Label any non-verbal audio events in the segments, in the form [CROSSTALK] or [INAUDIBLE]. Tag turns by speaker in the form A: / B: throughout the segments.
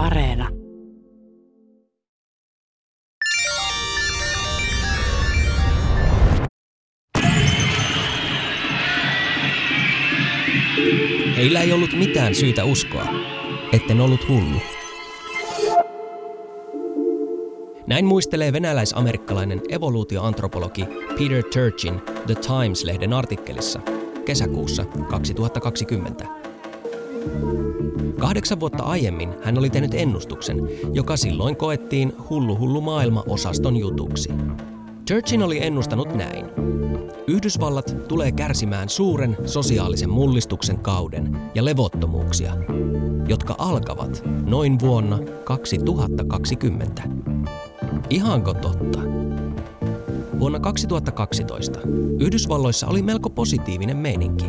A: Areena.
B: Heillä ei ollut mitään syytä uskoa, etten ollut hullu. Näin muistelee venäläis-amerikkalainen evoluutioantropologi Peter Turchin The Times-lehden artikkelissa kesäkuussa 2020. Kahdeksan vuotta aiemmin hän oli tehnyt ennustuksen, joka silloin koettiin hullu hullu maailma osaston jutuksi. Churchin oli ennustanut näin. Yhdysvallat tulee kärsimään suuren sosiaalisen mullistuksen kauden ja levottomuuksia, jotka alkavat noin vuonna 2020. Ihanko totta? Vuonna 2012 Yhdysvalloissa oli melko positiivinen meininki.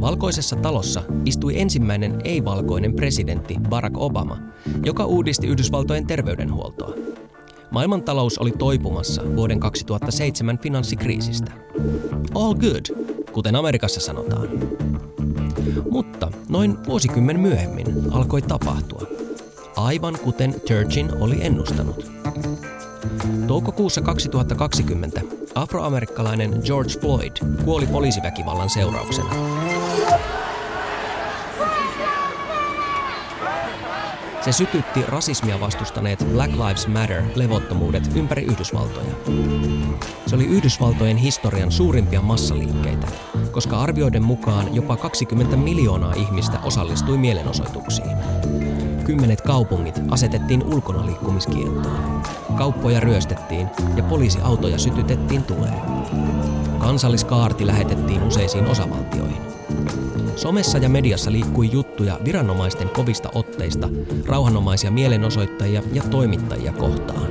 B: Valkoisessa talossa istui ensimmäinen ei-valkoinen presidentti Barack Obama, joka uudisti Yhdysvaltojen terveydenhuoltoa. Maailmantalous oli toipumassa vuoden 2007 finanssikriisistä. All good, kuten Amerikassa sanotaan. Mutta noin vuosikymmen myöhemmin alkoi tapahtua, aivan kuten Turchin oli ennustanut. Toukokuussa 2020 afroamerikkalainen George Floyd kuoli poliisiväkivallan seurauksena. Se sytytti rasismia vastustaneet Black Lives Matter-levottomuudet ympäri Yhdysvaltoja. Se oli Yhdysvaltojen historian suurimpia massaliikkeitä, koska arvioiden mukaan jopa 20 miljoonaa ihmistä osallistui mielenosoituksiin. Kymmenet kaupungit asetettiin ulkonaliikkumiskieltoon. Kauppoja ryöstettiin ja poliisiautoja sytytettiin tuleen. Kansalliskaarti lähetettiin useisiin osavaltioihin. Somessa ja mediassa liikkui juttuja viranomaisten kovista otteista rauhanomaisia mielenosoittajia ja toimittajia kohtaan.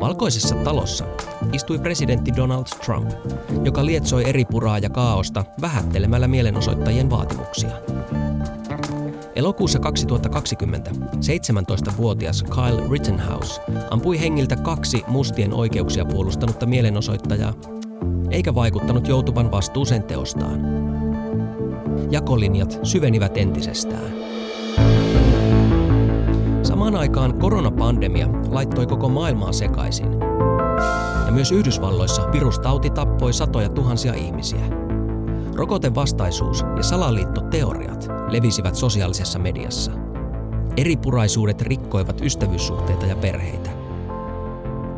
B: Valkoisessa talossa istui presidentti Donald Trump, joka lietsoi eri puraa ja kaaosta vähättelemällä mielenosoittajien vaatimuksia. Elokuussa 2020 17-vuotias Kyle Rittenhouse ampui hengiltä kaksi mustien oikeuksia puolustanutta mielenosoittajaa, eikä vaikuttanut joutuvan vastuuseen teostaan. Jakolinjat syvenivät entisestään. Samaan aikaan koronapandemia laittoi koko maailmaa sekaisin. Ja myös Yhdysvalloissa virustauti tappoi satoja tuhansia ihmisiä. Rokotevastaisuus ja salaliittoteoriat levisivät sosiaalisessa mediassa. Eripuraisuudet rikkoivat ystävyyssuhteita ja perheitä.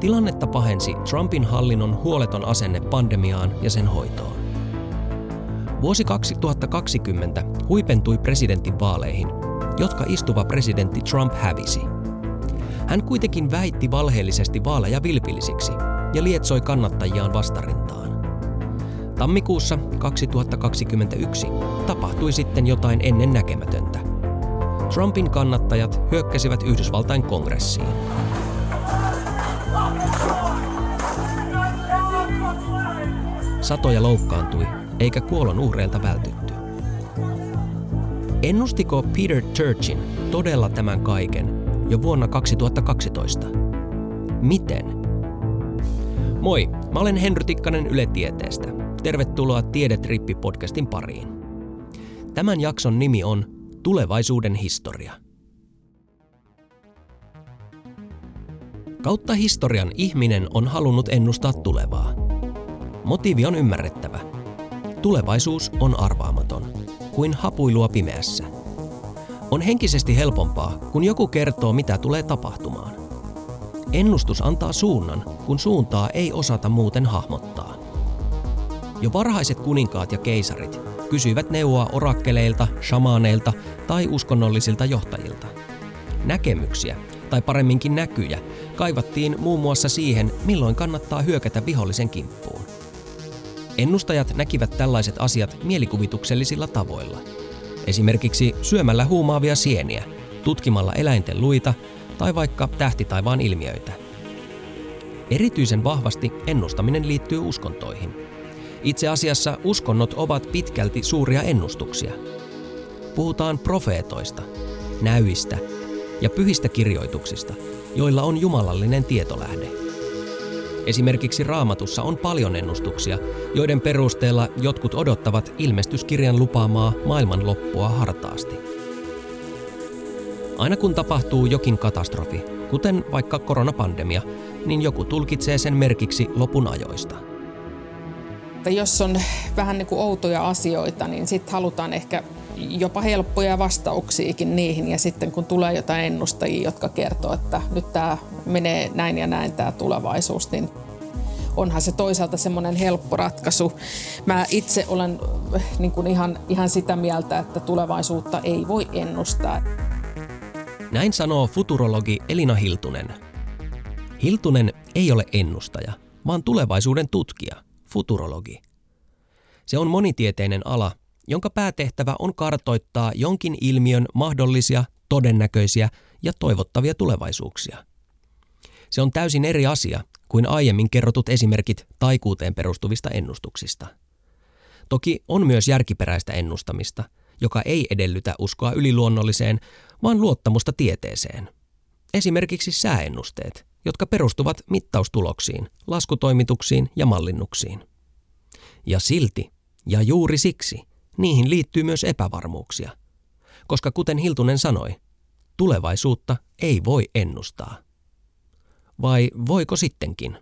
B: Tilannetta pahensi Trumpin hallinnon huoleton asenne pandemiaan ja sen hoitoon. Vuosi 2020 huipentui presidentinvaaleihin, jotka istuva presidentti Trump hävisi. Hän kuitenkin väitti valheellisesti vaaleja vilpillisiksi ja lietsoi kannattajiaan vastarintaan. Tammikuussa 2021 tapahtui sitten jotain ennen näkemätöntä. Trumpin kannattajat hyökkäsivät Yhdysvaltain kongressiin. Satoja loukkaantui, eikä kuolon uhreilta vältytty. Ennustiko Peter Turchin todella tämän kaiken jo vuonna 2012? Miten? Moi, mä olen Henry Tikkanen Yle Tieteestä. Tervetuloa Tiedetrippi-podcastin pariin. Tämän jakson nimi on Tulevaisuuden historia. Kautta historian ihminen on halunnut ennustaa tulevaa. Motiivi on ymmärrettävä. Tulevaisuus on arvaamaton, kuin hapuilua pimeässä. On henkisesti helpompaa, kun joku kertoo, mitä tulee tapahtumaan. Ennustus antaa suunnan, kun suuntaa ei osata muuten hahmottaa. Jo varhaiset kuninkaat ja keisarit kysyivät neuvoa orakkeleilta, shamaaneilta tai uskonnollisilta johtajilta. Näkemyksiä, tai paremminkin näkyjä, kaivattiin muun muassa siihen, milloin kannattaa hyökätä vihollisen kimppuun. Ennustajat näkivät tällaiset asiat mielikuvituksellisilla tavoilla. Esimerkiksi syömällä huumaavia sieniä, tutkimalla eläinten luita tai vaikka tähtitaivaan ilmiöitä. Erityisen vahvasti ennustaminen liittyy uskontoihin. Itse asiassa uskonnot ovat pitkälti suuria ennustuksia. Puhutaan profeetoista, näyistä ja pyhistä kirjoituksista, joilla on jumalallinen tietolähde. Esimerkiksi raamatussa on paljon ennustuksia, joiden perusteella jotkut odottavat ilmestyskirjan lupaamaa maailmanloppua hartaasti. Aina kun tapahtuu jokin katastrofi, kuten vaikka koronapandemia, niin joku tulkitsee sen merkiksi lopun ajoista.
A: Jos on vähän niin kuin outoja asioita, niin sitten halutaan ehkä jopa helppoja vastauksiakin niihin. Ja sitten kun tulee jotain ennustajia, jotka kertoo, että nyt tämä menee näin ja näin tämä tulevaisuus, niin onhan se toisaalta semmoinen helppo ratkaisu. Mä itse olen niin kuin ihan, ihan sitä mieltä, että tulevaisuutta ei voi ennustaa.
B: Näin sanoo futurologi Elina Hiltunen. Hiltunen ei ole ennustaja, vaan tulevaisuuden tutkija, futurologi. Se on monitieteinen ala, jonka päätehtävä on kartoittaa jonkin ilmiön mahdollisia, todennäköisiä ja toivottavia tulevaisuuksia. Se on täysin eri asia kuin aiemmin kerrotut esimerkit taikuuteen perustuvista ennustuksista. Toki on myös järkiperäistä ennustamista, joka ei edellytä uskoa yliluonnolliseen, vaan luottamusta tieteeseen. Esimerkiksi sääennusteet, jotka perustuvat mittaustuloksiin, laskutoimituksiin ja mallinnuksiin. Ja silti, ja juuri siksi, niihin liittyy myös epävarmuuksia. Koska kuten Hiltunen sanoi, tulevaisuutta ei voi ennustaa. Vai voiko sittenkin?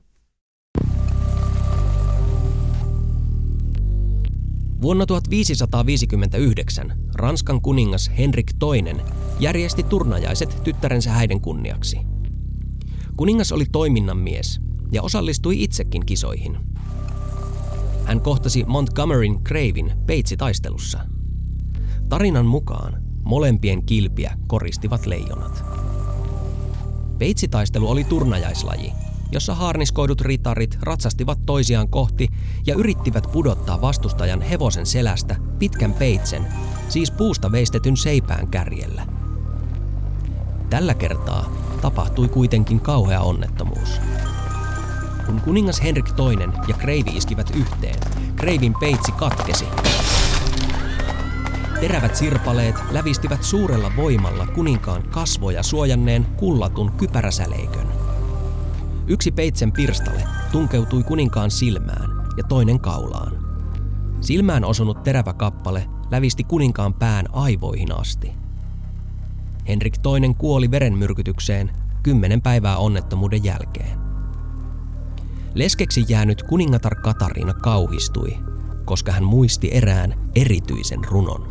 B: Vuonna 1559 Ranskan kuningas Henrik II järjesti turnajaiset tyttärensä häiden kunniaksi. Kuningas oli toiminnan mies ja osallistui itsekin kisoihin. Hän kohtasi Montgomeryn Cravin peitsitaistelussa. Tarinan mukaan molempien kilpiä koristivat leijonat. Peitsitaistelu oli turnajaislaji, jossa haarniskoidut ritarit ratsastivat toisiaan kohti ja yrittivät pudottaa vastustajan hevosen selästä pitkän peitsen, siis puusta veistetyn seipään kärjellä. Tällä kertaa tapahtui kuitenkin kauhea onnettomuus. Kun kuningas Henrik II ja Kreivi iskivät yhteen, Kreivin peitsi katkesi. Terävät sirpaleet lävistivät suurella voimalla kuninkaan kasvoja suojanneen kullatun kypäräsäleikön. Yksi peitsen pirstale tunkeutui kuninkaan silmään ja toinen kaulaan. Silmään osunut terävä kappale lävisti kuninkaan pään aivoihin asti. Henrik II kuoli verenmyrkytykseen kymmenen päivää onnettomuuden jälkeen. Leskeksi jäänyt kuningatar Katariina kauhistui, koska hän muisti erään erityisen runon.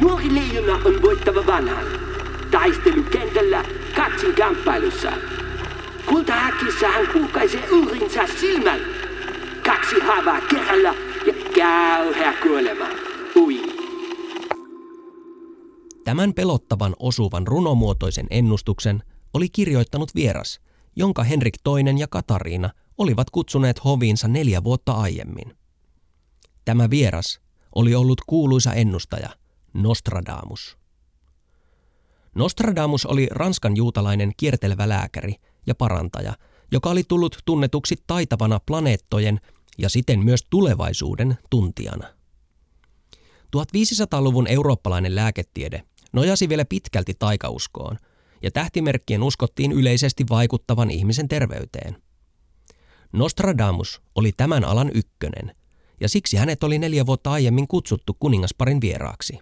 C: Nuori leijona on voittava vanhan. Taistelukentällä katsin kamppailussa. Kultahäkissä hän kulkaisee uhrinsa silmän. Kaksi haavaa kerralla ja käyhä kuolema.
B: Tämän pelottavan osuvan runomuotoisen ennustuksen oli kirjoittanut vieras, jonka Henrik II ja Katariina olivat kutsuneet hoviinsa neljä vuotta aiemmin. Tämä vieras oli ollut kuuluisa ennustaja Nostradamus. Nostradamus oli ranskan juutalainen kiertelevä lääkäri ja parantaja, joka oli tullut tunnetuksi taitavana planeettojen ja siten myös tulevaisuuden tuntijana. 1500-luvun eurooppalainen lääketiede nojasi vielä pitkälti taikauskoon – ja tähtimerkkien uskottiin yleisesti vaikuttavan ihmisen terveyteen. Nostradamus oli tämän alan ykkönen, ja siksi hänet oli neljä vuotta aiemmin kutsuttu kuningasparin vieraaksi.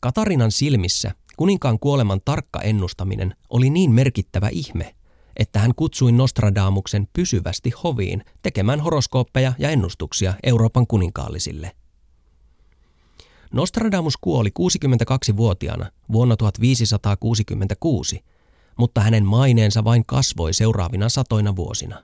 B: Katarinan silmissä kuninkaan kuoleman tarkka ennustaminen oli niin merkittävä ihme, että hän kutsui Nostradamuksen pysyvästi hoviin tekemään horoskooppeja ja ennustuksia Euroopan kuninkaallisille. Nostradamus kuoli 62-vuotiaana vuonna 1566, mutta hänen maineensa vain kasvoi seuraavina satoina vuosina.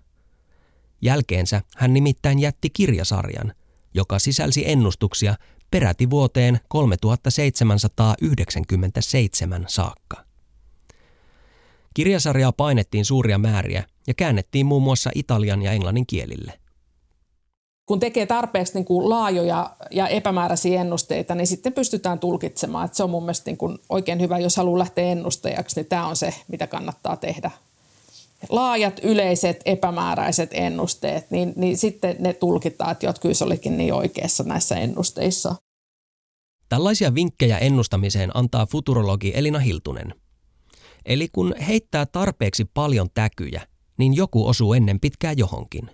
B: Jälkeensä hän nimittäin jätti kirjasarjan, joka sisälsi ennustuksia peräti vuoteen 3797 saakka. Kirjasarjaa painettiin suuria määriä ja käännettiin muun muassa italian ja englannin kielille
A: kun tekee tarpeeksi niin kuin laajoja ja epämääräisiä ennusteita, niin sitten pystytään tulkitsemaan. Että se on mun mielestä niin kuin oikein hyvä, jos haluaa lähteä ennustajaksi, niin tämä on se, mitä kannattaa tehdä. Laajat, yleiset, epämääräiset ennusteet, niin, niin sitten ne tulkitaan, että jotkut olikin niin oikeassa näissä ennusteissa.
B: Tällaisia vinkkejä ennustamiseen antaa futurologi Elina Hiltunen. Eli kun heittää tarpeeksi paljon täkyjä, niin joku osuu ennen pitkää johonkin.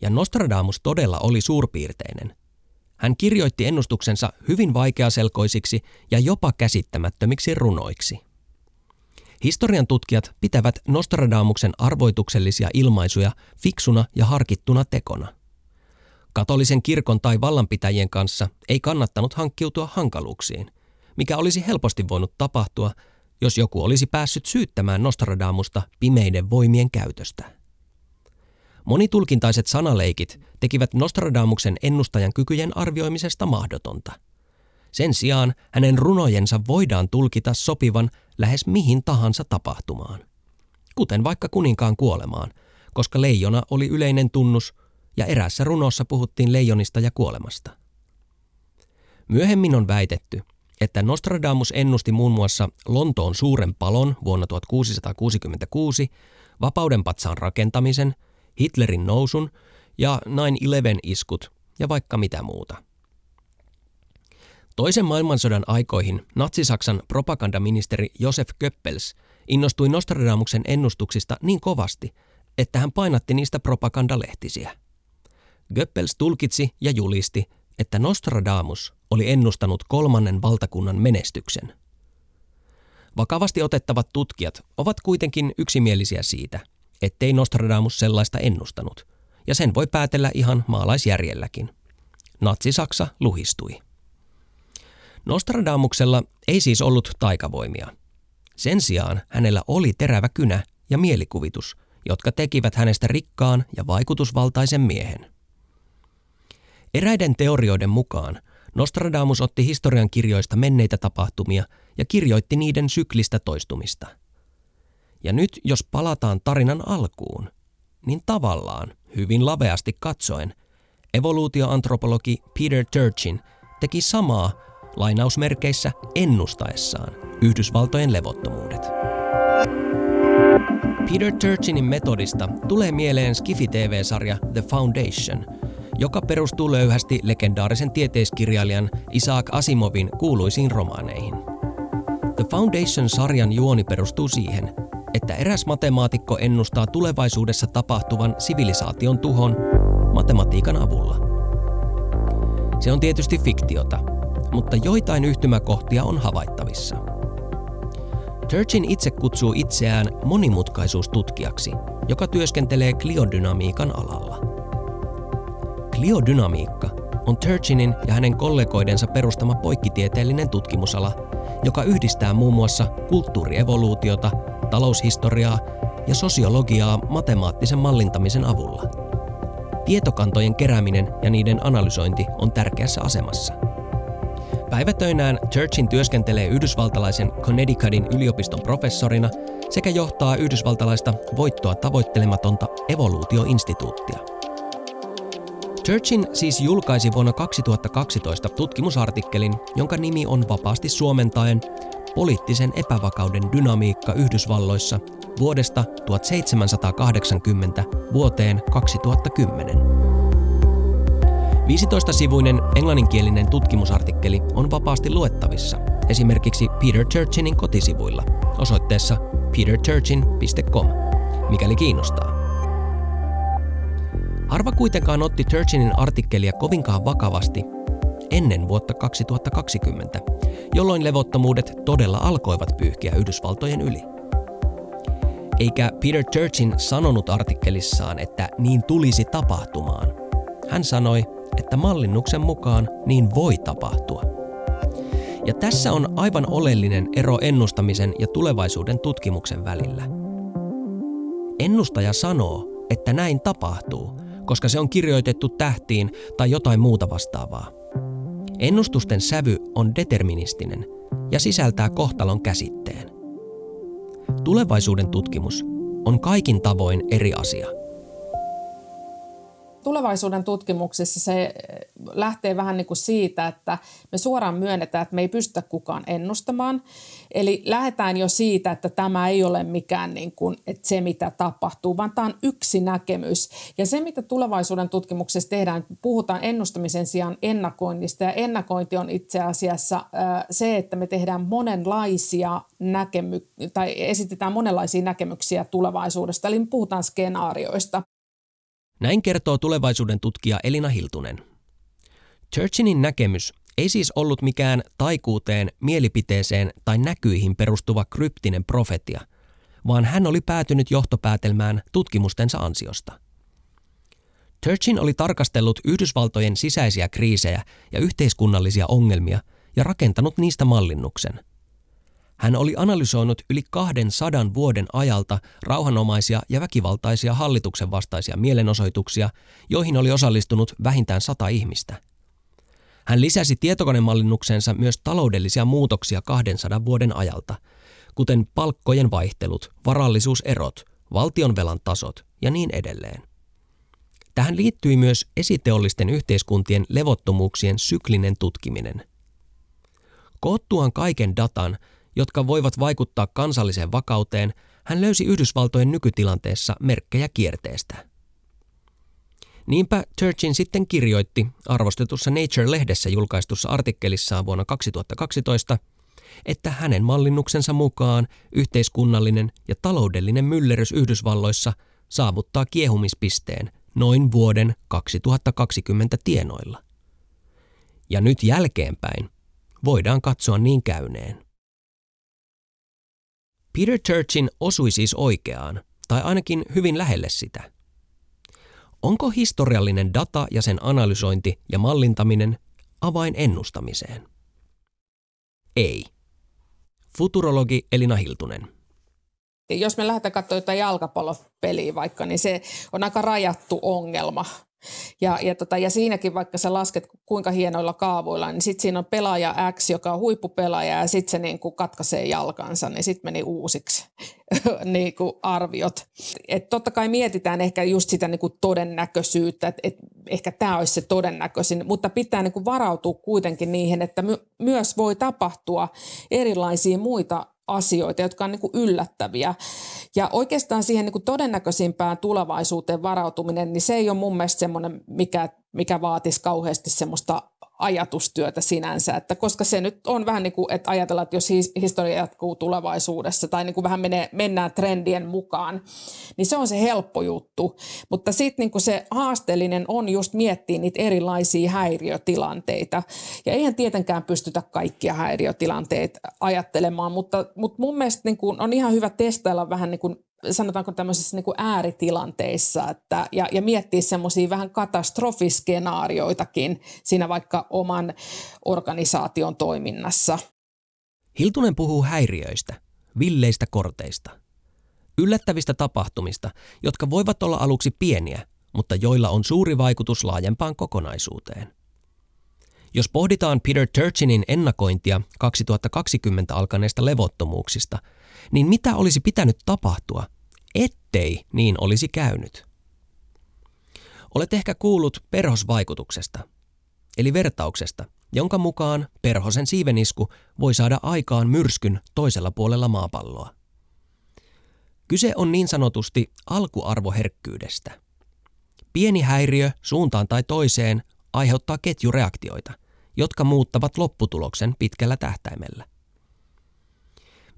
B: Ja Nostradamus todella oli suurpiirteinen. Hän kirjoitti ennustuksensa hyvin vaikeaselkoisiksi ja jopa käsittämättömiksi runoiksi. Historian tutkijat pitävät Nostradamuksen arvoituksellisia ilmaisuja fiksuna ja harkittuna tekona. Katolisen kirkon tai vallanpitäjien kanssa ei kannattanut hankkiutua hankaluuksiin, mikä olisi helposti voinut tapahtua, jos joku olisi päässyt syyttämään Nostradamusta pimeiden voimien käytöstä. Monitulkintaiset sanaleikit tekivät Nostradamuksen ennustajan kykyjen arvioimisesta mahdotonta. Sen sijaan hänen runojensa voidaan tulkita sopivan lähes mihin tahansa tapahtumaan. Kuten vaikka kuninkaan kuolemaan, koska leijona oli yleinen tunnus ja erässä runossa puhuttiin leijonista ja kuolemasta. Myöhemmin on väitetty, että Nostradamus ennusti muun muassa Lontoon suuren palon vuonna 1666, vapaudenpatsaan rakentamisen, Hitlerin nousun ja 9-11 iskut ja vaikka mitä muuta. Toisen maailmansodan aikoihin natsisaksan propagandaministeri Josef Goebbels innostui Nostradamuksen ennustuksista niin kovasti, että hän painatti niistä propagandalehtisiä. Goebbels tulkitsi ja julisti, että Nostradamus oli ennustanut kolmannen valtakunnan menestyksen. Vakavasti otettavat tutkijat ovat kuitenkin yksimielisiä siitä, ettei Nostradamus sellaista ennustanut, ja sen voi päätellä ihan maalaisjärjelläkin. Natsi-Saksa luhistui. Nostradamuksella ei siis ollut taikavoimia. Sen sijaan hänellä oli terävä kynä ja mielikuvitus, jotka tekivät hänestä rikkaan ja vaikutusvaltaisen miehen. Eräiden teorioiden mukaan Nostradamus otti historian kirjoista menneitä tapahtumia ja kirjoitti niiden syklistä toistumista. Ja nyt jos palataan tarinan alkuun, niin tavallaan, hyvin laveasti katsoen, evoluutioantropologi Peter Turchin teki samaa lainausmerkeissä ennustaessaan Yhdysvaltojen levottomuudet. Peter Turchinin metodista tulee mieleen Skifi-TV-sarja The Foundation, joka perustuu löyhästi legendaarisen tieteiskirjailijan Isaac Asimovin kuuluisiin romaaneihin. The Foundation-sarjan juoni perustuu siihen, että eräs matemaatikko ennustaa tulevaisuudessa tapahtuvan sivilisaation tuhon matematiikan avulla. Se on tietysti fiktiota, mutta joitain yhtymäkohtia on havaittavissa. Turchin itse kutsuu itseään monimutkaisuustutkijaksi, joka työskentelee kliodynamiikan alalla. Kliodynamiikka on Turchinin ja hänen kollegoidensa perustama poikkitieteellinen tutkimusala, joka yhdistää muun muassa kulttuurievoluutiota, taloushistoriaa ja sosiologiaa matemaattisen mallintamisen avulla. Tietokantojen kerääminen ja niiden analysointi on tärkeässä asemassa – Päivätöinään Churchin työskentelee yhdysvaltalaisen Connecticutin yliopiston professorina sekä johtaa yhdysvaltalaista voittoa tavoittelematonta evoluutioinstituuttia. Churchin siis julkaisi vuonna 2012 tutkimusartikkelin, jonka nimi on vapaasti suomentaen Poliittisen epävakauden dynamiikka Yhdysvalloissa vuodesta 1780 vuoteen 2010. 15-sivuinen englanninkielinen tutkimusartikkeli on vapaasti luettavissa esimerkiksi Peter Churchinin kotisivuilla osoitteessa peterchurchin.com, mikäli kiinnostaa. Harva kuitenkaan otti Churchinin artikkelia kovinkaan vakavasti ennen vuotta 2020, jolloin levottomuudet todella alkoivat pyyhkiä Yhdysvaltojen yli. Eikä Peter Churchin sanonut artikkelissaan, että niin tulisi tapahtumaan. Hän sanoi, että mallinnuksen mukaan niin voi tapahtua. Ja tässä on aivan oleellinen ero ennustamisen ja tulevaisuuden tutkimuksen välillä. Ennustaja sanoo, että näin tapahtuu, koska se on kirjoitettu tähtiin tai jotain muuta vastaavaa. Ennustusten sävy on deterministinen ja sisältää kohtalon käsitteen. Tulevaisuuden tutkimus on kaikin tavoin eri asia –
A: tulevaisuuden tutkimuksissa se lähtee vähän niin kuin siitä, että me suoraan myönnetään, että me ei pystytä kukaan ennustamaan. Eli lähdetään jo siitä, että tämä ei ole mikään niin kuin, että se, mitä tapahtuu, vaan tämä on yksi näkemys. Ja se, mitä tulevaisuuden tutkimuksessa tehdään, puhutaan ennustamisen sijaan ennakoinnista. Ja ennakointi on itse asiassa se, että me tehdään monenlaisia näkemy- tai esitetään monenlaisia näkemyksiä tulevaisuudesta. Eli me puhutaan skenaarioista.
B: Näin kertoo tulevaisuuden tutkija Elina Hiltunen. Churchinin näkemys ei siis ollut mikään taikuuteen, mielipiteeseen tai näkyihin perustuva kryptinen profetia, vaan hän oli päätynyt johtopäätelmään tutkimustensa ansiosta. Turchin oli tarkastellut Yhdysvaltojen sisäisiä kriisejä ja yhteiskunnallisia ongelmia ja rakentanut niistä mallinnuksen – hän oli analysoinut yli kahden sadan vuoden ajalta rauhanomaisia ja väkivaltaisia hallituksen vastaisia mielenosoituksia, joihin oli osallistunut vähintään sata ihmistä. Hän lisäsi tietokonemallinnuksensa myös taloudellisia muutoksia 200 vuoden ajalta, kuten palkkojen vaihtelut, varallisuuserot, valtionvelan tasot ja niin edelleen. Tähän liittyi myös esiteollisten yhteiskuntien levottomuuksien syklinen tutkiminen. Koottuaan kaiken datan – jotka voivat vaikuttaa kansalliseen vakauteen, hän löysi Yhdysvaltojen nykytilanteessa merkkejä kierteestä. Niinpä Turchin sitten kirjoitti arvostetussa Nature-lehdessä julkaistussa artikkelissaan vuonna 2012, että hänen mallinnuksensa mukaan yhteiskunnallinen ja taloudellinen myllerys Yhdysvalloissa saavuttaa kiehumispisteen noin vuoden 2020 tienoilla. Ja nyt jälkeenpäin voidaan katsoa niin käyneen. Peter Turchin osui siis oikeaan, tai ainakin hyvin lähelle sitä. Onko historiallinen data ja sen analysointi ja mallintaminen avain ennustamiseen? Ei. Futurologi Elina Hiltunen.
A: Jos me lähdetään katsomaan jotain jalkapallopeliä vaikka, niin se on aika rajattu ongelma ja, ja, tota, ja siinäkin vaikka sä lasket kuinka hienoilla kaavoilla, niin sitten siinä on pelaaja X, joka on huippupelaaja ja sitten se niin kuin katkaisee jalkansa, niin sitten meni uusiksi [LAUGHS] niin kuin arviot. Et totta kai mietitään ehkä just sitä niin kuin todennäköisyyttä, että et ehkä tämä olisi se todennäköisin, mutta pitää niin kuin varautua kuitenkin niihin, että my- myös voi tapahtua erilaisia muita asioita, jotka on niin kuin yllättäviä. Ja oikeastaan siihen niin kuin todennäköisimpään tulevaisuuteen varautuminen, niin se ei ole mun mielestä semmoinen, mikä, mikä vaatisi kauheasti semmoista ajatustyötä sinänsä, että koska se nyt on vähän niin kuin, että ajatellaan, että jos historia jatkuu tulevaisuudessa tai niin kuin vähän menee, mennään trendien mukaan, niin se on se helppo juttu. Mutta sitten niin kuin se haasteellinen on just miettiä niitä erilaisia häiriötilanteita. Ja eihän tietenkään pystytä kaikkia häiriötilanteita ajattelemaan, mutta, mutta mun mielestä niin kuin on ihan hyvä testailla vähän niin kuin sanotaanko tämmöisissä niin kuin ääritilanteissa että, ja, ja miettiä semmoisia vähän katastrofiskenaarioitakin siinä vaikka oman organisaation toiminnassa.
B: Hiltunen puhuu häiriöistä, villeistä korteista, yllättävistä tapahtumista, jotka voivat olla aluksi pieniä, mutta joilla on suuri vaikutus laajempaan kokonaisuuteen. Jos pohditaan Peter Turchinin ennakointia 2020 alkaneista levottomuuksista, niin mitä olisi pitänyt tapahtua, ettei niin olisi käynyt? Olet ehkä kuullut perhosvaikutuksesta, eli vertauksesta, jonka mukaan perhosen siivenisku voi saada aikaan myrskyn toisella puolella maapalloa. Kyse on niin sanotusti alkuarvoherkkyydestä. Pieni häiriö suuntaan tai toiseen aiheuttaa ketjureaktioita, jotka muuttavat lopputuloksen pitkällä tähtäimellä.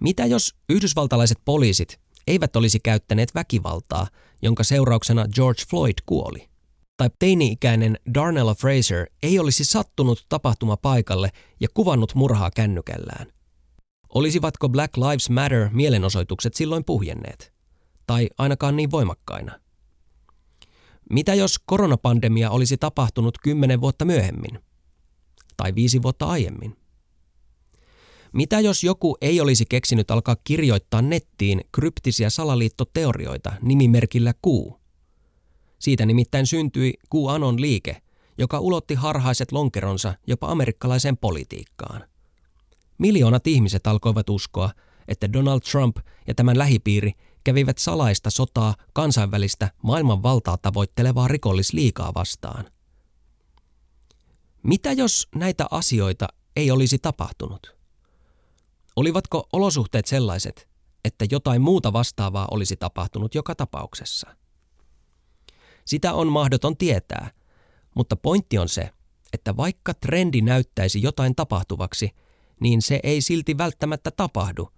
B: Mitä jos yhdysvaltalaiset poliisit eivät olisi käyttäneet väkivaltaa, jonka seurauksena George Floyd kuoli? Tai teini-ikäinen Darnella Fraser ei olisi sattunut tapahtuma paikalle ja kuvannut murhaa kännykällään? Olisivatko Black Lives Matter mielenosoitukset silloin puhjenneet? Tai ainakaan niin voimakkaina? Mitä jos koronapandemia olisi tapahtunut kymmenen vuotta myöhemmin? Tai viisi vuotta aiemmin? Mitä jos joku ei olisi keksinyt alkaa kirjoittaa nettiin kryptisiä salaliittoteorioita nimimerkillä Q? Siitä nimittäin syntyi QAnon liike, joka ulotti harhaiset lonkeronsa jopa amerikkalaiseen politiikkaan. Miljoonat ihmiset alkoivat uskoa, että Donald Trump ja tämän lähipiiri kävivät salaista sotaa kansainvälistä maailman valtaa tavoittelevaa rikollisliikaa vastaan. Mitä jos näitä asioita ei olisi tapahtunut? Olivatko olosuhteet sellaiset, että jotain muuta vastaavaa olisi tapahtunut joka tapauksessa? Sitä on mahdoton tietää, mutta pointti on se, että vaikka trendi näyttäisi jotain tapahtuvaksi, niin se ei silti välttämättä tapahdu,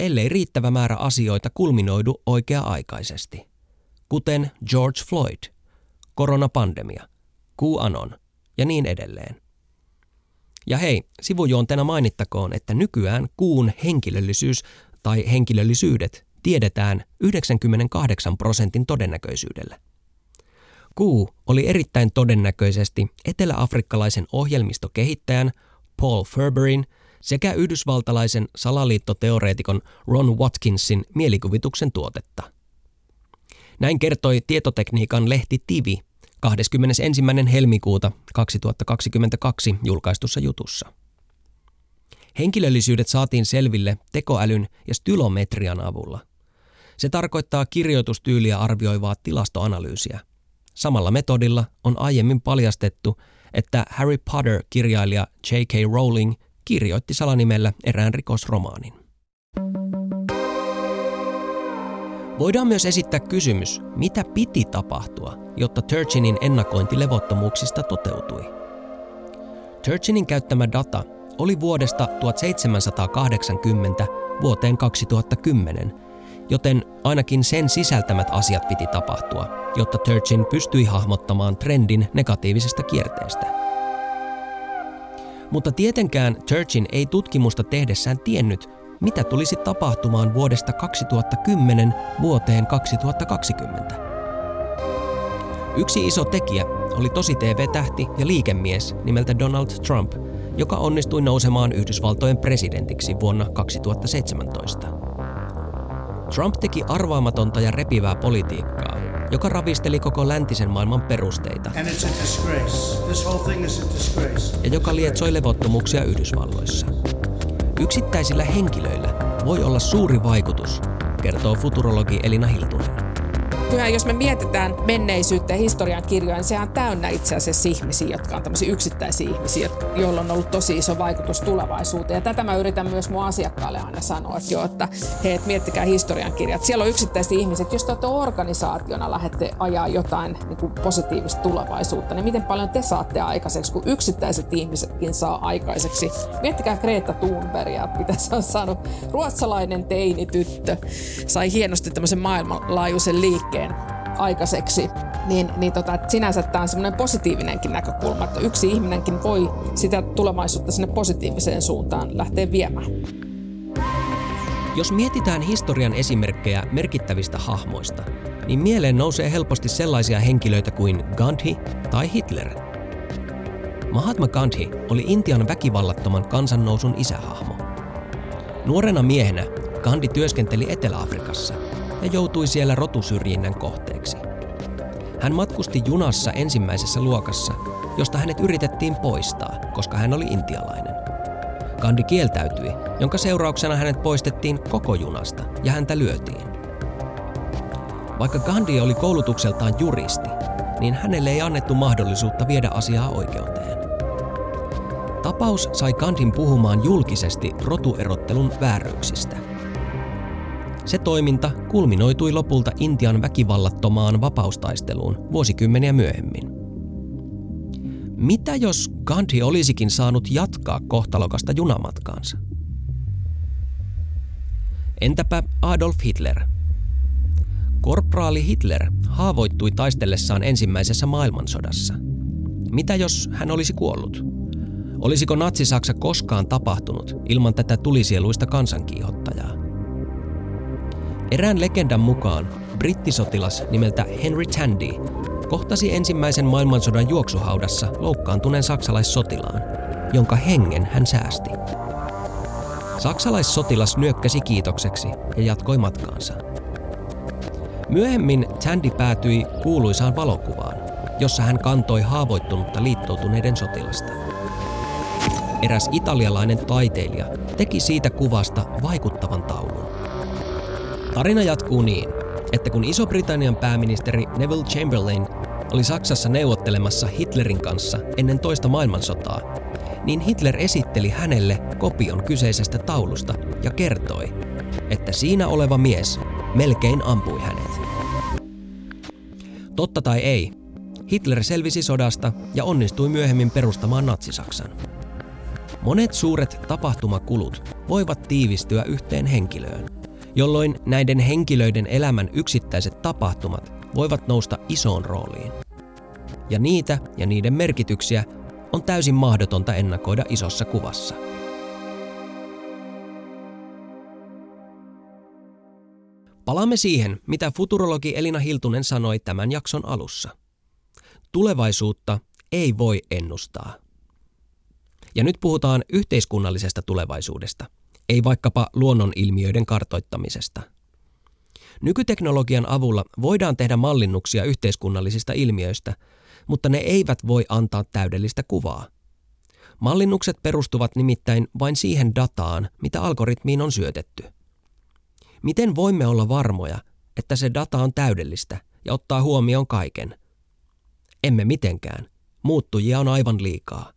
B: ellei riittävä määrä asioita kulminoidu oikea-aikaisesti. Kuten George Floyd, koronapandemia, QAnon ja niin edelleen. Ja hei, sivujuonteena mainittakoon, että nykyään kuun henkilöllisyys tai henkilöllisyydet tiedetään 98 prosentin todennäköisyydellä. Kuu oli erittäin todennäköisesti eteläafrikkalaisen ohjelmistokehittäjän Paul Ferberin sekä yhdysvaltalaisen salaliittoteoreetikon Ron Watkinsin mielikuvituksen tuotetta. Näin kertoi tietotekniikan lehti Tivi 21. helmikuuta 2022 julkaistussa jutussa. Henkilöllisyydet saatiin selville tekoälyn ja stylometrian avulla. Se tarkoittaa kirjoitustyyliä arvioivaa tilastoanalyysiä. Samalla metodilla on aiemmin paljastettu, että Harry Potter-kirjailija J.K. Rowling kirjoitti salanimellä erään rikosromaanin. Voidaan myös esittää kysymys, mitä piti tapahtua, jotta Turchinin ennakointi levottomuuksista toteutui. Turchinin käyttämä data oli vuodesta 1780 vuoteen 2010, joten ainakin sen sisältämät asiat piti tapahtua, jotta Turchin pystyi hahmottamaan trendin negatiivisesta kierteestä. Mutta tietenkään Turchin ei tutkimusta tehdessään tiennyt, mitä tulisi tapahtumaan vuodesta 2010 vuoteen 2020. Yksi iso tekijä oli tosi TV-tähti ja liikemies nimeltä Donald Trump, joka onnistui nousemaan Yhdysvaltojen presidentiksi vuonna 2017. Trump teki arvaamatonta ja repivää politiikkaa, joka ravisteli koko läntisen maailman perusteita ja joka lietsoi levottomuuksia Yhdysvalloissa. Yksittäisillä henkilöillä voi olla suuri vaikutus, kertoo futurologi Elina Hiltunen
A: nykyään jos me mietitään menneisyyttä ja historian kirjoja, niin sehän on täynnä itse asiassa ihmisiä, jotka on tämmöisiä yksittäisiä ihmisiä, joilla on ollut tosi iso vaikutus tulevaisuuteen. Ja tätä mä yritän myös mun asiakkaalle aina sanoa, että, jo, että hei, et miettikää historian kirjat. Siellä on yksittäisiä ihmiset, jos te olette organisaationa lähdette ajaa jotain niin kuin positiivista tulevaisuutta, niin miten paljon te saatte aikaiseksi, kun yksittäiset ihmisetkin saa aikaiseksi. Miettikää Greta Thunbergia, mitä se on saanut. Ruotsalainen teinityttö sai hienosti tämmöisen maailmanlaajuisen liikkeen liikkeen aikaiseksi, niin, niin tota, sinänsä tämä on semmoinen positiivinenkin näkökulma, että yksi ihminenkin voi sitä tulevaisuutta sinne positiiviseen suuntaan lähteä viemään.
B: Jos mietitään historian esimerkkejä merkittävistä hahmoista, niin mieleen nousee helposti sellaisia henkilöitä kuin Gandhi tai Hitler. Mahatma Gandhi oli Intian väkivallattoman kansannousun isähahmo. Nuorena miehenä Gandhi työskenteli Etelä-Afrikassa – ja joutui siellä rotusyrjinnän kohteeksi. Hän matkusti junassa ensimmäisessä luokassa, josta hänet yritettiin poistaa, koska hän oli intialainen. Gandhi kieltäytyi, jonka seurauksena hänet poistettiin koko junasta ja häntä lyötiin. Vaikka Gandhi oli koulutukseltaan juristi, niin hänelle ei annettu mahdollisuutta viedä asiaa oikeuteen. Tapaus sai Gandhin puhumaan julkisesti rotuerottelun vääryyksistä – se toiminta kulminoitui lopulta Intian väkivallattomaan vapaustaisteluun vuosikymmeniä myöhemmin. Mitä jos Gandhi olisikin saanut jatkaa kohtalokasta junamatkaansa? Entäpä Adolf Hitler? Korporaali Hitler haavoittui taistellessaan ensimmäisessä maailmansodassa. Mitä jos hän olisi kuollut? Olisiko Natsi-Saksa koskaan tapahtunut ilman tätä tulisieluista kansankiihottajaa? Erään legendan mukaan brittisotilas nimeltä Henry Tandy kohtasi ensimmäisen maailmansodan juoksuhaudassa loukkaantuneen saksalaissotilaan, jonka hengen hän säästi. Saksalaissotilas nyökkäsi kiitokseksi ja jatkoi matkaansa. Myöhemmin Tandy päätyi kuuluisaan valokuvaan, jossa hän kantoi haavoittunutta liittoutuneiden sotilasta. Eräs italialainen taiteilija teki siitä kuvasta vaikuttavan taulun. Tarina jatkuu niin, että kun Iso-Britannian pääministeri Neville Chamberlain oli Saksassa neuvottelemassa Hitlerin kanssa ennen toista maailmansotaa, niin Hitler esitteli hänelle kopion kyseisestä taulusta ja kertoi, että siinä oleva mies melkein ampui hänet. Totta tai ei, Hitler selvisi sodasta ja onnistui myöhemmin perustamaan natsisaksan. Monet suuret tapahtumakulut voivat tiivistyä yhteen henkilöön, jolloin näiden henkilöiden elämän yksittäiset tapahtumat voivat nousta isoon rooliin. Ja niitä ja niiden merkityksiä on täysin mahdotonta ennakoida isossa kuvassa. Palaamme siihen, mitä futurologi Elina Hiltunen sanoi tämän jakson alussa. Tulevaisuutta ei voi ennustaa. Ja nyt puhutaan yhteiskunnallisesta tulevaisuudesta, ei vaikkapa luonnonilmiöiden kartoittamisesta. Nykyteknologian avulla voidaan tehdä mallinnuksia yhteiskunnallisista ilmiöistä, mutta ne eivät voi antaa täydellistä kuvaa. Mallinnukset perustuvat nimittäin vain siihen dataan, mitä algoritmiin on syötetty. Miten voimme olla varmoja, että se data on täydellistä ja ottaa huomioon kaiken? Emme mitenkään. Muuttujia on aivan liikaa.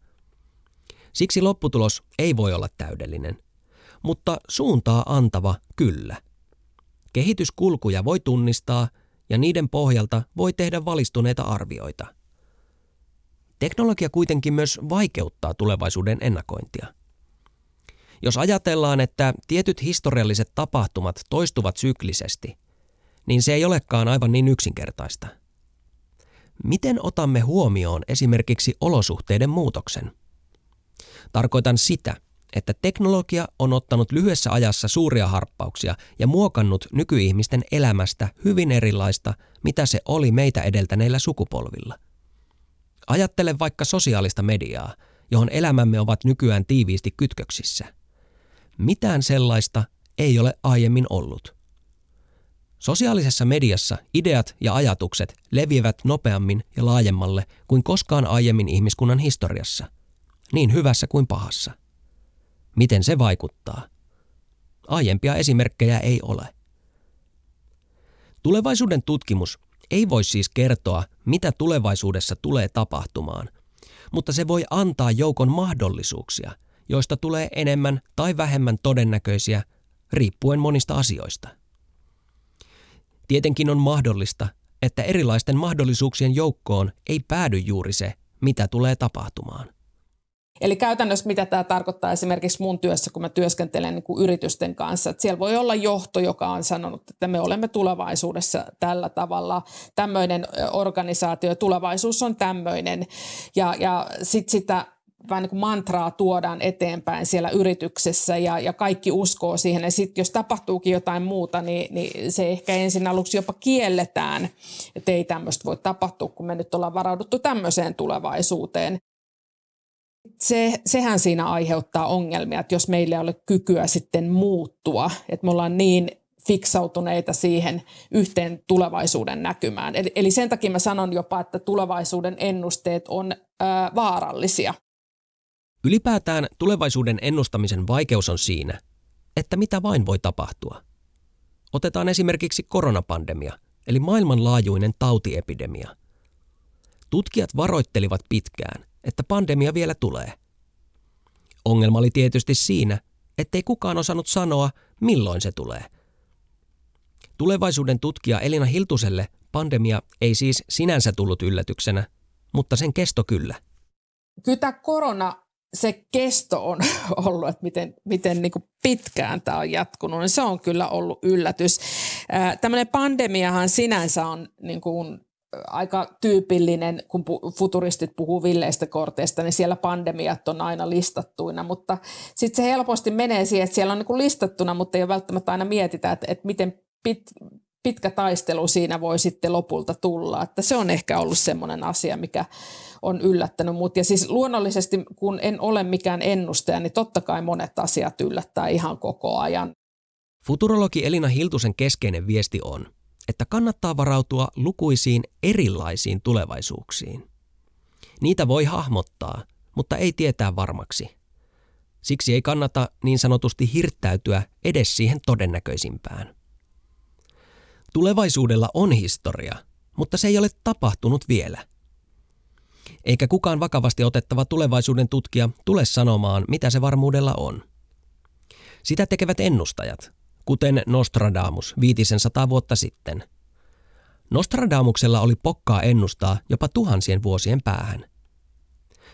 B: Siksi lopputulos ei voi olla täydellinen, mutta suuntaa antava kyllä. Kehityskulkuja voi tunnistaa ja niiden pohjalta voi tehdä valistuneita arvioita. Teknologia kuitenkin myös vaikeuttaa tulevaisuuden ennakointia. Jos ajatellaan, että tietyt historialliset tapahtumat toistuvat syklisesti, niin se ei olekaan aivan niin yksinkertaista. Miten otamme huomioon esimerkiksi olosuhteiden muutoksen? Tarkoitan sitä, että teknologia on ottanut lyhyessä ajassa suuria harppauksia ja muokannut nykyihmisten elämästä hyvin erilaista, mitä se oli meitä edeltäneillä sukupolvilla. Ajattele vaikka sosiaalista mediaa, johon elämämme ovat nykyään tiiviisti kytköksissä. Mitään sellaista ei ole aiemmin ollut. Sosiaalisessa mediassa ideat ja ajatukset leviävät nopeammin ja laajemmalle kuin koskaan aiemmin ihmiskunnan historiassa, niin hyvässä kuin pahassa. Miten se vaikuttaa? Aiempia esimerkkejä ei ole. Tulevaisuuden tutkimus ei voi siis kertoa, mitä tulevaisuudessa tulee tapahtumaan, mutta se voi antaa joukon mahdollisuuksia, joista tulee enemmän tai vähemmän todennäköisiä riippuen monista asioista. Tietenkin on mahdollista, että erilaisten mahdollisuuksien joukkoon ei päädy juuri se, mitä tulee tapahtumaan.
A: Eli käytännössä mitä tämä tarkoittaa esimerkiksi mun työssä, kun mä työskentelen niin kuin yritysten kanssa, että siellä voi olla johto, joka on sanonut, että me olemme tulevaisuudessa tällä tavalla, tämmöinen organisaatio, tulevaisuus on tämmöinen, ja, ja sitten sitä vähän niin kuin mantraa tuodaan eteenpäin siellä yrityksessä ja, ja kaikki uskoo siihen. Ja sitten jos tapahtuukin jotain muuta, niin, niin se ehkä ensin aluksi jopa kielletään, että ei tämmöistä voi tapahtua, kun me nyt ollaan varauduttu tämmöiseen tulevaisuuteen se, sehän siinä aiheuttaa ongelmia, että jos meillä ei ole kykyä sitten muuttua, että me ollaan niin fiksautuneita siihen yhteen tulevaisuuden näkymään. Eli, eli sen takia mä sanon jopa, että tulevaisuuden ennusteet on ää, vaarallisia.
B: Ylipäätään tulevaisuuden ennustamisen vaikeus on siinä, että mitä vain voi tapahtua. Otetaan esimerkiksi koronapandemia, eli maailmanlaajuinen tautiepidemia. Tutkijat varoittelivat pitkään – että pandemia vielä tulee. Ongelma oli tietysti siinä, ettei kukaan osannut sanoa, milloin se tulee. Tulevaisuuden tutkija Elina Hiltuselle pandemia ei siis sinänsä tullut yllätyksenä, mutta sen kesto kyllä.
A: Kyllä korona, se kesto on [LAUGHS] ollut, että miten, miten niin pitkään tämä on jatkunut, niin se on kyllä ollut yllätys. Tämmöinen pandemiahan sinänsä on niin kuin aika tyypillinen, kun futuristit puhuu villeistä korteista, niin siellä pandemiat on aina listattuina, mutta sitten se helposti menee siihen, että siellä on niin listattuna, mutta ei ole välttämättä aina mietitä, että, että miten pit, pitkä taistelu siinä voi sitten lopulta tulla. Että se on ehkä ollut semmoinen asia, mikä on yllättänyt mut. Ja siis luonnollisesti, kun en ole mikään ennustaja, niin totta kai monet asiat yllättää ihan koko ajan.
B: Futurologi Elina Hiltusen keskeinen viesti on, että kannattaa varautua lukuisiin erilaisiin tulevaisuuksiin. Niitä voi hahmottaa, mutta ei tietää varmaksi. Siksi ei kannata niin sanotusti hirttäytyä edes siihen todennäköisimpään. Tulevaisuudella on historia, mutta se ei ole tapahtunut vielä. Eikä kukaan vakavasti otettava tulevaisuuden tutkija tule sanomaan, mitä se varmuudella on. Sitä tekevät ennustajat, kuten Nostradamus viitisen sata vuotta sitten. Nostradamuksella oli pokkaa ennustaa jopa tuhansien vuosien päähän.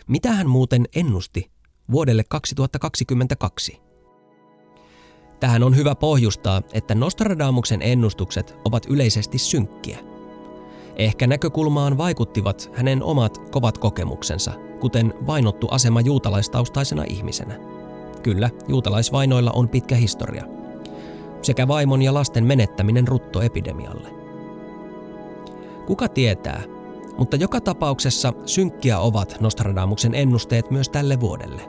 B: Mitä hän muuten ennusti vuodelle 2022? Tähän on hyvä pohjustaa, että Nostradamuksen ennustukset ovat yleisesti synkkiä. Ehkä näkökulmaan vaikuttivat hänen omat kovat kokemuksensa, kuten vainottu asema juutalaistaustaisena ihmisenä. Kyllä, juutalaisvainoilla on pitkä historia. Sekä vaimon ja lasten menettäminen ruttoepidemialle. Kuka tietää, mutta joka tapauksessa synkkiä ovat Nostradamuksen ennusteet myös tälle vuodelle.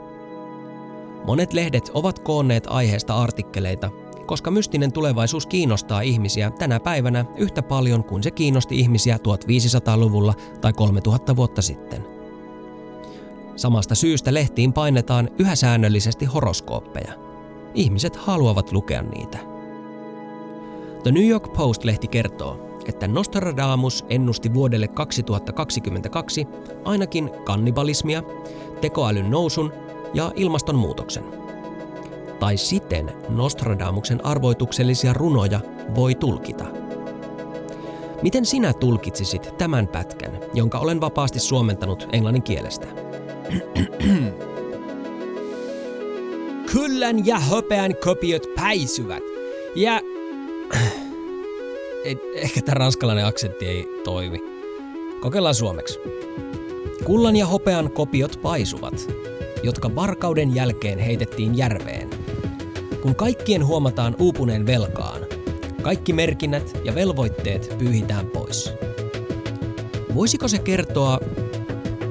B: Monet lehdet ovat koonneet aiheesta artikkeleita, koska mystinen tulevaisuus kiinnostaa ihmisiä tänä päivänä yhtä paljon kuin se kiinnosti ihmisiä 1500-luvulla tai 3000 vuotta sitten. Samasta syystä lehtiin painetaan yhä säännöllisesti horoskooppeja. Ihmiset haluavat lukea niitä. The New York Post-lehti kertoo, että Nostradamus ennusti vuodelle 2022 ainakin kannibalismia, tekoälyn nousun ja ilmastonmuutoksen. Tai siten Nostradamuksen arvoituksellisia runoja voi tulkita. Miten sinä tulkitsisit tämän pätkän, jonka olen vapaasti suomentanut englannin kielestä? [CLEARS THROAT]
D: Kullan ja hopean kopiot päisyvät. Ja...
B: Eh, ehkä tämä ranskalainen aksentti ei toimi. Kokeillaan suomeksi. Kullan ja hopean kopiot paisuvat, jotka varkauden jälkeen heitettiin järveen. Kun kaikkien huomataan uupuneen velkaan, kaikki merkinnät ja velvoitteet pyyhitään pois. Voisiko se kertoa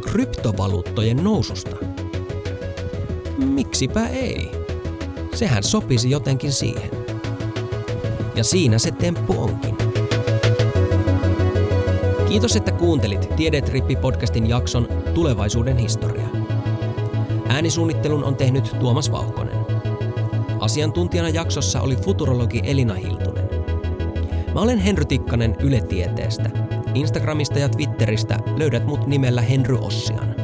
B: kryptovaluuttojen noususta? Miksipä ei? Sehän sopisi jotenkin siihen. Ja siinä se temppu onkin. Kiitos, että kuuntelit Tiedetrippi-podcastin jakson Tulevaisuuden historia. Äänisuunnittelun on tehnyt Tuomas Vauhkonen. Asiantuntijana jaksossa oli futurologi Elina Hiltunen. Mä olen Henry Tikkanen Yle Tieteestä. Instagramista ja Twitteristä löydät mut nimellä Henry Ossian.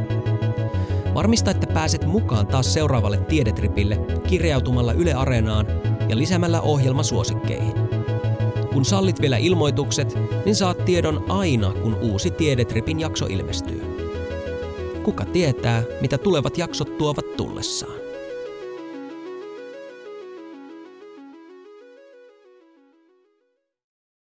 B: Varmista, että pääset mukaan taas seuraavalle Tiedetripille kirjautumalla Yle Areenaan ja lisäämällä ohjelma suosikkeihin. Kun sallit vielä ilmoitukset, niin saat tiedon aina, kun uusi Tiedetripin jakso ilmestyy. Kuka tietää, mitä tulevat jaksot tuovat tullessaan.